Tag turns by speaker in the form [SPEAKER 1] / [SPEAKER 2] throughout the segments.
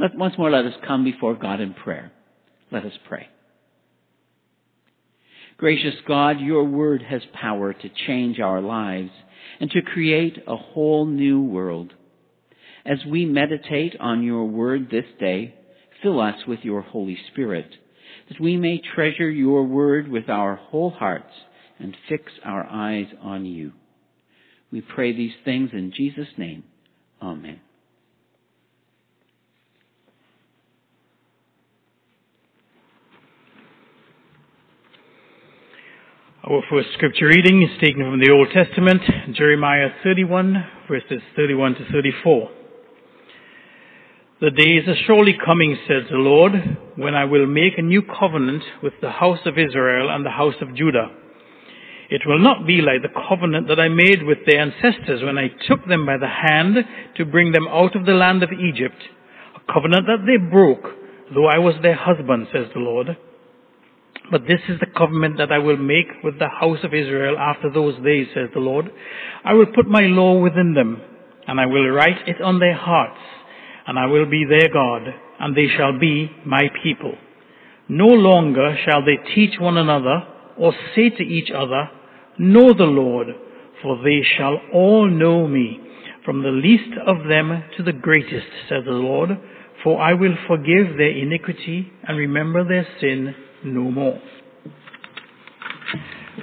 [SPEAKER 1] Let, once more, let us come before God in prayer. Let us pray. Gracious God, your word has power to change our lives and to create a whole new world. As we meditate on your word this day, fill us with your Holy Spirit, that we may treasure your word with our whole hearts and fix our eyes on you. We pray these things in Jesus' name. Amen.
[SPEAKER 2] Our first scripture reading is taken from the Old Testament, Jeremiah 31, verses 31 to 34. The days are surely coming, says the Lord, when I will make a new covenant with the house of Israel and the house of Judah. It will not be like the covenant that I made with their ancestors when I took them by the hand to bring them out of the land of Egypt, a covenant that they broke, though I was their husband, says the Lord. But this is the covenant that I will make with the house of Israel after those days, says the Lord. I will put my law within them, and I will write it on their hearts, and I will be their God, and they shall be my people. No longer shall they teach one another, or say to each other, Know the Lord, for they shall all know me, from the least of them to the greatest, says the Lord, for I will forgive their iniquity and remember their sin no more.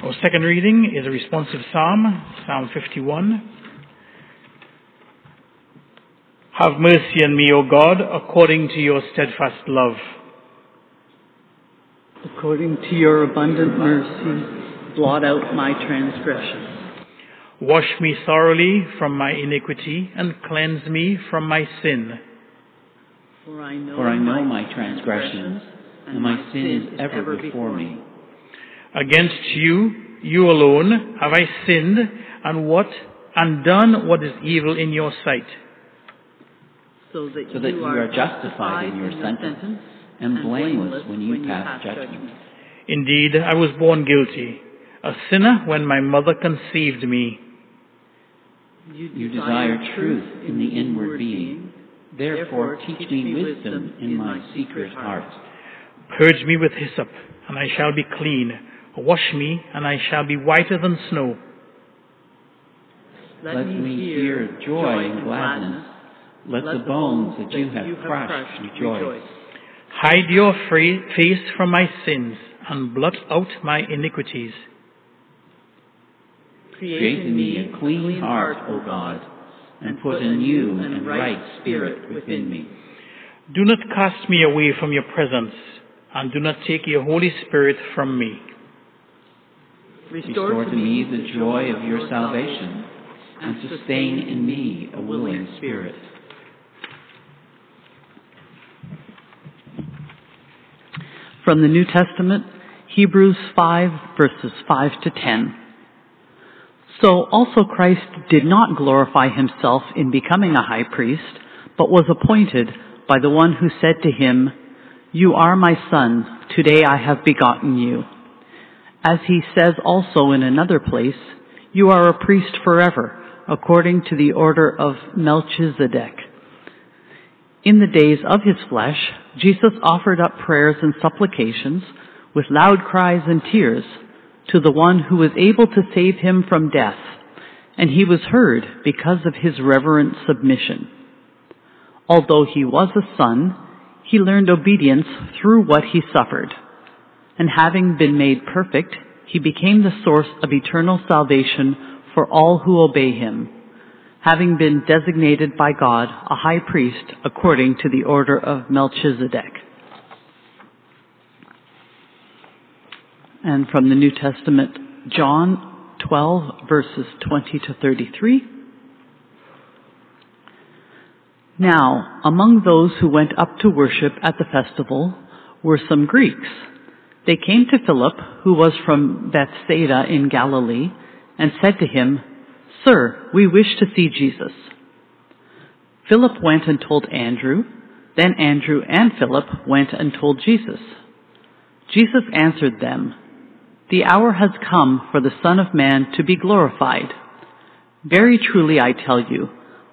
[SPEAKER 2] Our second reading is a responsive psalm, Psalm 51. Have mercy on me, O God, according to your steadfast love.
[SPEAKER 3] According to your abundant mercy, blot out my transgressions.
[SPEAKER 2] Wash me thoroughly from my iniquity and cleanse me from my sin.
[SPEAKER 3] For I know,
[SPEAKER 1] For I know my transgressions, and my sin is ever before me.
[SPEAKER 2] Against you, you alone, have I sinned and what and done what is evil in your sight.
[SPEAKER 3] So that,
[SPEAKER 1] So that you are justified in your sentence and blameless when you pass judgment.
[SPEAKER 2] Indeed, I was born guilty, a sinner when my mother conceived me.
[SPEAKER 1] You desire truth in the inward being. Therefore, teach me wisdom in my secret heart.
[SPEAKER 2] Purge me with hyssop, and I shall be clean. Wash me, and I shall be whiter than snow.
[SPEAKER 1] Let me hear joy and gladness. Let the bones that you have crushed rejoice.
[SPEAKER 2] Hide your face from my sins, and blot out my iniquities.
[SPEAKER 1] Create in me a clean heart, O God, and put a new and right spirit within me.
[SPEAKER 2] Do not cast me away from your presence, and do not take your Holy Spirit from me.
[SPEAKER 1] Restore to me the joy of your salvation, and sustain in me a willing spirit.
[SPEAKER 3] From the New Testament, Hebrews 5 verses 5 to 10. So also Christ did not glorify himself in becoming a high priest, but was appointed by the one who said to him, You are my son, today I have begotten you. As he says also in another place, You are a priest forever, according to the order of Melchizedek. In the days of his flesh, Jesus offered up prayers and supplications with loud cries and tears to the one who was able to save him from death, and he was heard because of his reverent submission. Although he was a son, he learned obedience through what he suffered. And having been made perfect, he became the source of eternal salvation for all who obey him, having been designated by God a high priest according to the order of Melchizedek. And from the New Testament, John 12 verses 20 to 33. Now, among those who went up to worship at the festival were some Greeks. They came to Philip, who was from Bethsaida in Galilee, and said to him, Sir, we wish to see Jesus. Philip went and told Andrew. Then Andrew and Philip went and told Jesus. Jesus answered them, The hour has come for the Son of Man to be glorified. Very truly I tell you,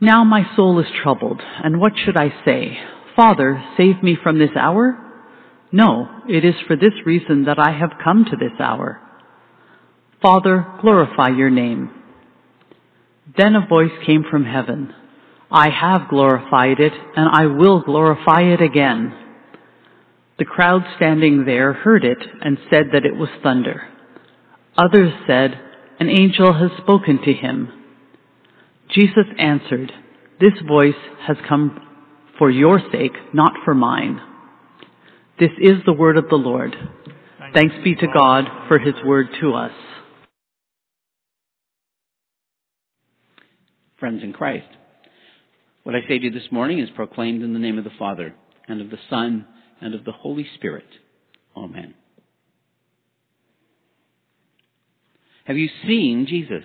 [SPEAKER 3] Now my soul is troubled, and what should I say? Father, save me from this hour? No, it is for this reason that I have come to this hour. Father, glorify your name. Then a voice came from heaven. I have glorified it, and I will glorify it again. The crowd standing there heard it and said that it was thunder. Others said, An angel has spoken to him. Jesus answered, This voice has come for your sake, not for mine. This is the word of the Lord. Thanks be to God for his word to us.
[SPEAKER 1] Friends in Christ, what I say to you this morning is proclaimed in the name of the Father, and of the Son, and of the Holy Spirit. Amen. Have you seen Jesus?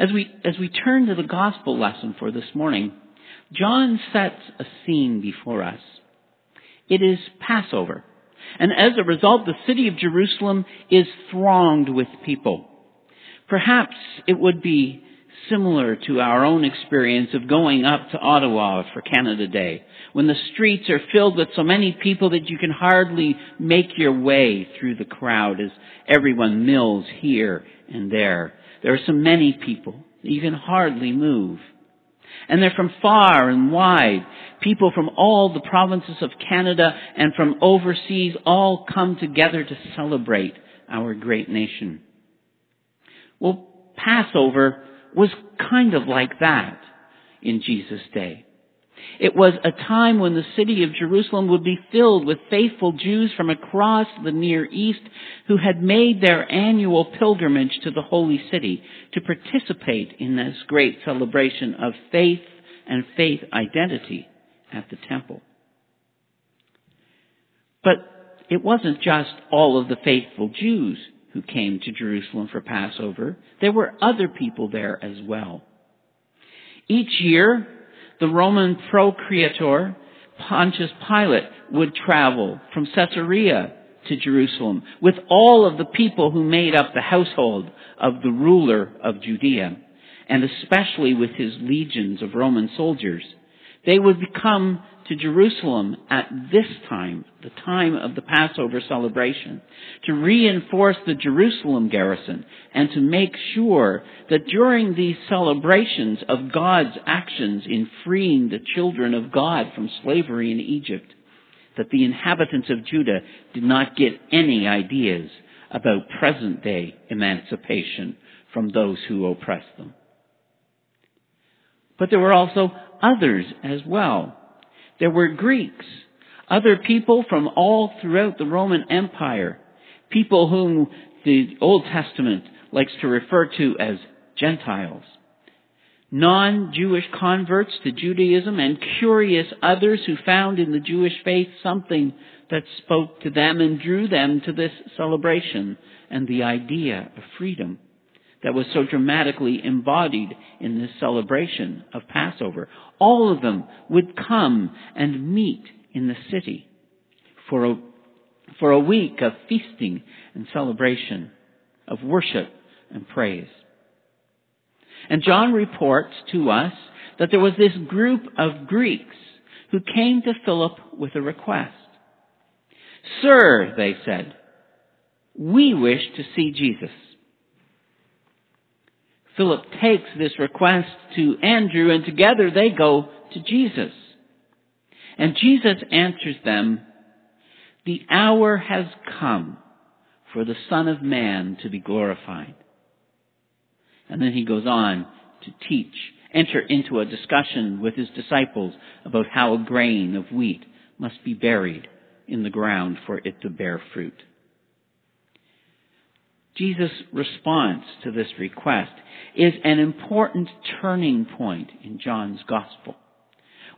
[SPEAKER 1] As we, as we turn to the gospel lesson for this morning, John sets a scene before us. It is Passover. And as a result, the city of Jerusalem is thronged with people. Perhaps it would be similar to our own experience of going up to Ottawa for Canada Day, when the streets are filled with so many people that you can hardly make your way through the crowd as everyone mills here and there. There are so many people that you can hardly move. And they're from far and wide. People from all the provinces of Canada and from overseas all come together to celebrate our great nation. Well, Passover was kind of like that in Jesus' day. It was a time when the city of Jerusalem would be filled with faithful Jews from across the Near East who had made their annual pilgrimage to the holy city to participate in this great celebration of faith and faith identity at the temple. But it wasn't just all of the faithful Jews who came to Jerusalem for Passover. There were other people there as well. Each year, the Roman procurator, Pontius Pilate, would travel from Caesarea to Jerusalem with all of the people who made up the household of the ruler of Judea, and especially with his legions of Roman soldiers. They would come to Jerusalem at this time, the time of the Passover celebration, to reinforce the Jerusalem garrison and to make sure that during these celebrations of God's actions in freeing the children of God from slavery in Egypt, that the inhabitants of Judah did not get any ideas about present day emancipation from those who oppressed them. But there were also others as well. There were Greeks, other people from all throughout the Roman Empire, people whom the Old Testament likes to refer to as Gentiles. Non-Jewish converts to Judaism and curious others who found in the Jewish faith something that spoke to them and drew them to this celebration and the idea of freedom that was so dramatically embodied in this celebration of Passover. All of them would come and meet in the city for a, for a week of feasting and celebration, of worship and praise. And John reports to us that there was this group of Greeks who came to Philip with a request. Sir, they said, we wish to see Jesus. Philip takes this request to Andrew and together they go to Jesus. And Jesus answers them, the hour has come for the Son of Man to be glorified. And then he goes on to teach, enter into a discussion with his disciples about how a grain of wheat must be buried in the ground for it to bear fruit. Jesus' response to this request is an important turning point in John's gospel.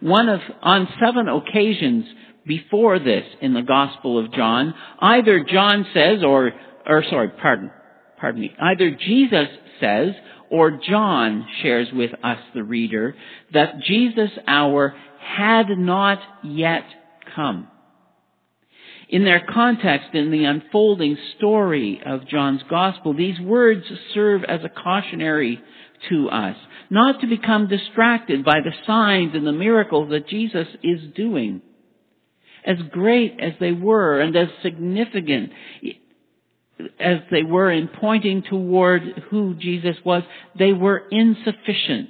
[SPEAKER 1] One of, on seven occasions before this in the Gospel of John, either John says or, or sorry, pardon, pardon me, either Jesus says or John shares with us, the reader, that Jesus' hour had not yet come. In their context, in the unfolding story of John's Gospel, these words serve as a cautionary to us, not to become distracted by the signs and the miracles that Jesus is doing. As great as they were and as significant as they were in pointing toward who Jesus was, they were insufficient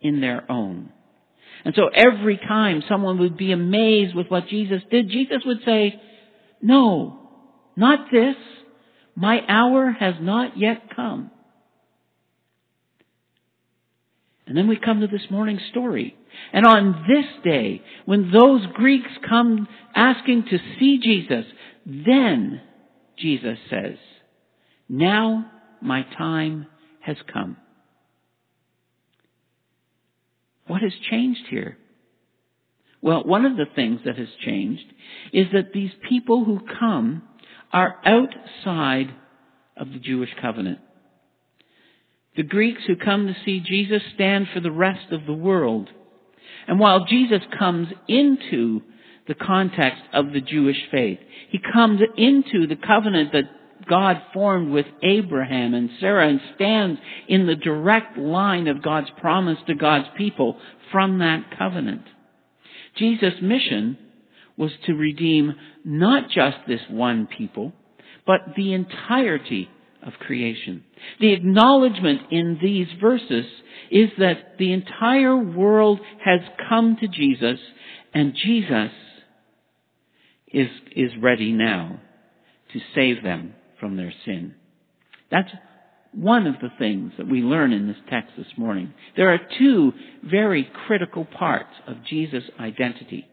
[SPEAKER 1] in their own. And so every time someone would be amazed with what Jesus did, Jesus would say, no, not this. My hour has not yet come. And then we come to this morning's story. And on this day, when those Greeks come asking to see Jesus, then Jesus says, now my time has come. What has changed here? Well, one of the things that has changed is that these people who come are outside of the Jewish covenant. The Greeks who come to see Jesus stand for the rest of the world. And while Jesus comes into the context of the Jewish faith, he comes into the covenant that God formed with Abraham and Sarah and stands in the direct line of God's promise to God's people from that covenant. Jesus' mission was to redeem not just this one people, but the entirety of creation. The acknowledgement in these verses is that the entire world has come to Jesus and Jesus is, is ready now to save them from their sin. That's one of the things that we learn in this text this morning. There are two very critical parts of Jesus' identity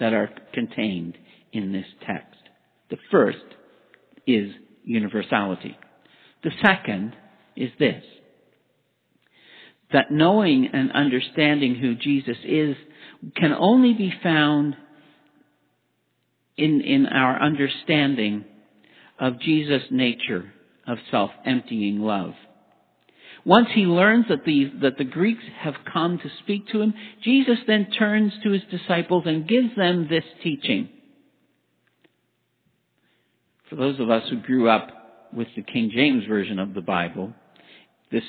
[SPEAKER 1] that are contained in this text. The first is universality. The second is this. That knowing and understanding who Jesus is can only be found in, in our understanding of Jesus' nature of self-emptying love. Once he learns that the, that the Greeks have come to speak to him, Jesus then turns to his disciples and gives them this teaching. For those of us who grew up with the King James Version of the Bible, this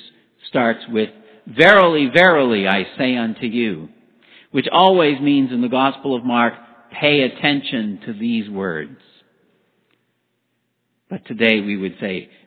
[SPEAKER 1] starts with, Verily, verily, I say unto you, which always means in the Gospel of Mark, pay attention to these words. But today we would say,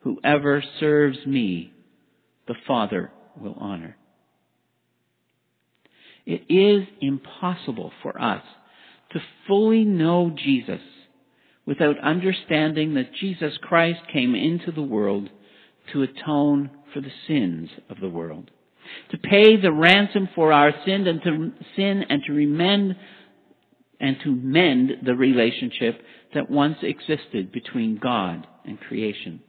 [SPEAKER 1] Whoever serves me, the Father will honor. It is impossible for us to fully know Jesus without understanding that Jesus Christ came into the world to atone for the sins of the world, to pay the ransom for our sin and to sin and to remend and to mend the relationship that once existed between God and creation.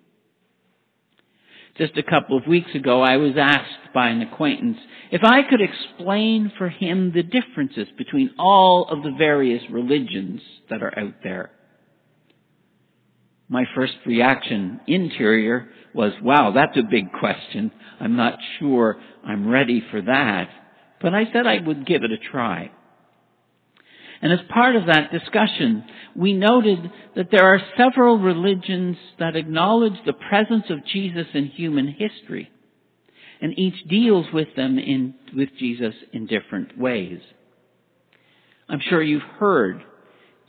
[SPEAKER 1] Just a couple of weeks ago, I was asked by an acquaintance if I could explain for him the differences between all of the various religions that are out there. My first reaction, interior, was, wow, that's a big question. I'm not sure I'm ready for that. But I said I would give it a try. And as part of that discussion, we noted that there are several religions that acknowledge the presence of Jesus in human history. And each deals with them in, with Jesus in different ways. I'm sure you've heard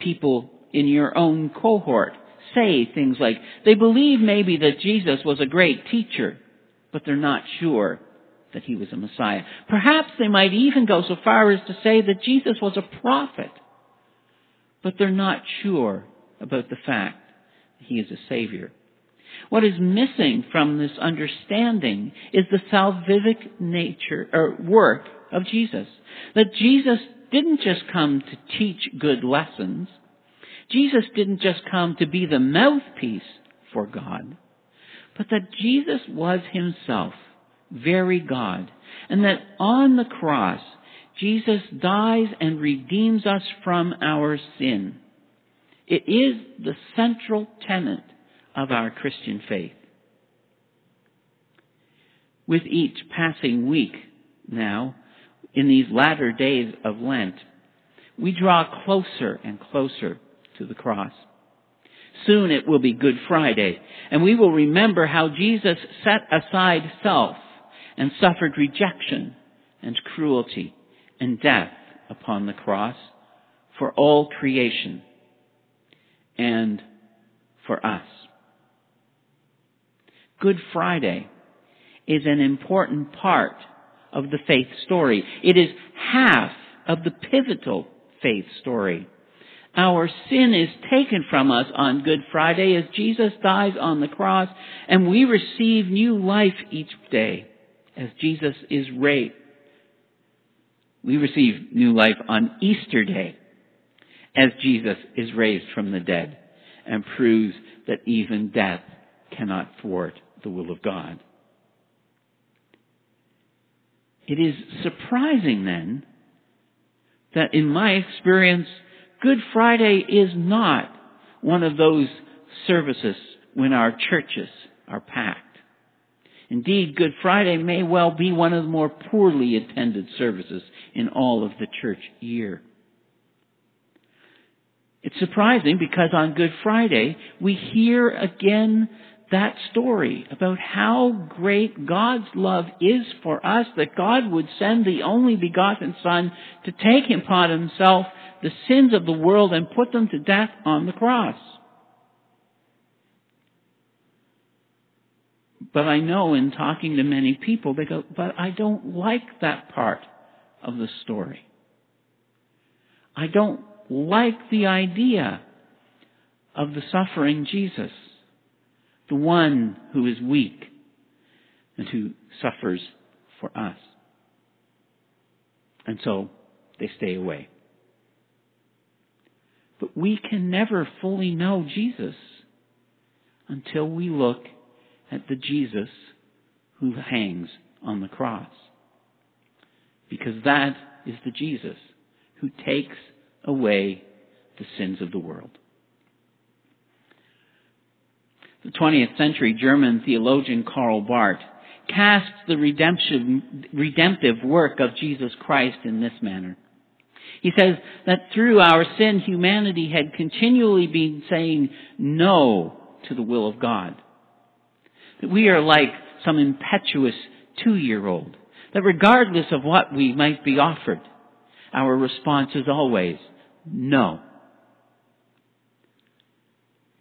[SPEAKER 1] people in your own cohort say things like, they believe maybe that Jesus was a great teacher, but they're not sure that he was a Messiah. Perhaps they might even go so far as to say that Jesus was a prophet, but they're not sure about the fact that He is a Savior. What is missing from this understanding is the salvific nature or work of Jesus. That Jesus didn't just come to teach good lessons. Jesus didn't just come to be the mouthpiece for God, but that Jesus was himself very God, and that on the cross, Jesus dies and redeems us from our sin. It is the central tenet of our Christian faith. With each passing week now, in these latter days of Lent, we draw closer and closer to the cross. Soon it will be Good Friday, and we will remember how Jesus set aside self and suffered rejection and cruelty and death upon the cross for all creation and for us. Good Friday is an important part of the faith story. It is half of the pivotal faith story. Our sin is taken from us on Good Friday as Jesus dies on the cross and we receive new life each day as Jesus is raised. We receive new life on Easter Day as Jesus is raised from the dead and proves that even death cannot thwart the will of God. It is surprising then that in my experience, Good Friday is not one of those services when our churches are packed. Indeed, Good Friday may well be one of the more poorly attended services in all of the church year. It's surprising because on Good Friday we hear again that story about how great God's love is for us, that God would send the only begotten Son to take upon himself the sins of the world and put them to death on the cross. But I know in talking to many people, they go, but I don't like that part of the story. I don't like the idea of the suffering Jesus the one who is weak and who suffers for us. And so they stay away. But we can never fully know Jesus until we look at the Jesus who hangs on the cross. Because that is the Jesus who takes away the sins of the world. The 20th century German theologian Karl Barth casts the redemption redemptive work of Jesus Christ in this manner. He says that through our sin, humanity had continually been saying no to the will of God. That we are like some impetuous two-year-old. That regardless of what we might be offered, our response is always no.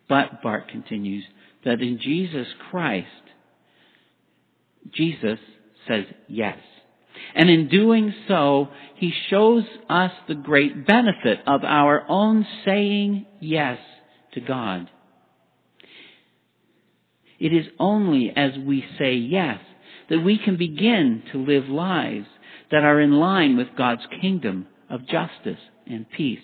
[SPEAKER 1] But, Barth continues, that in Jesus Christ, Jesus says yes. And in doing so, He shows us the great benefit of our own saying yes to God. It is only as we say yes that we can begin to live lives that are in line with God's kingdom of justice and peace.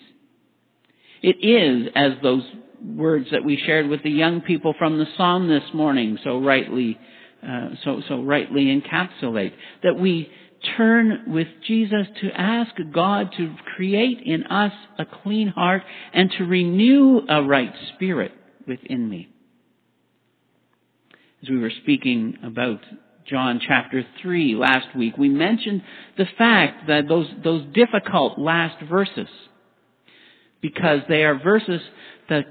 [SPEAKER 1] It is as those words that we shared with the young people from the psalm this morning so rightly uh, so so rightly encapsulate that we turn with Jesus to ask God to create in us a clean heart and to renew a right spirit within me. As we were speaking about John chapter 3 last week, we mentioned the fact that those, those difficult last verses, because they are verses that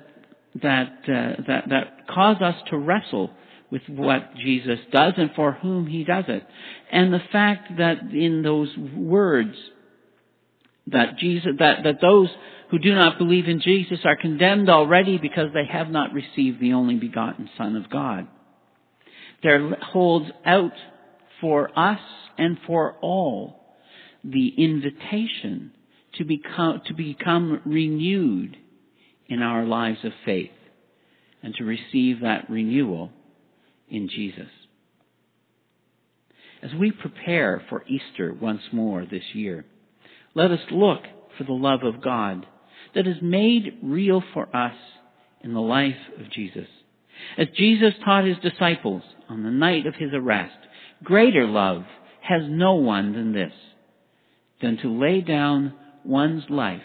[SPEAKER 1] that, uh, that, that cause us to wrestle with what Jesus does and for whom he does it. And the fact that in those words, that Jesus, that, that those who do not believe in Jesus are condemned already because they have not received the only begotten Son of God. There holds out for us and for all the invitation to become, to become renewed in our lives of faith and to receive that renewal in Jesus. As we prepare for Easter once more this year, let us look for the love of God that is made real for us in the life of Jesus. As Jesus taught his disciples on the night of his arrest, greater love has no one than this, than to lay down one's life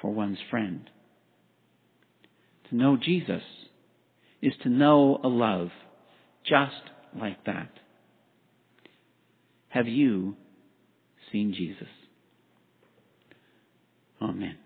[SPEAKER 1] for one's friend. To know Jesus is to know a love just like that. Have you seen Jesus? Amen.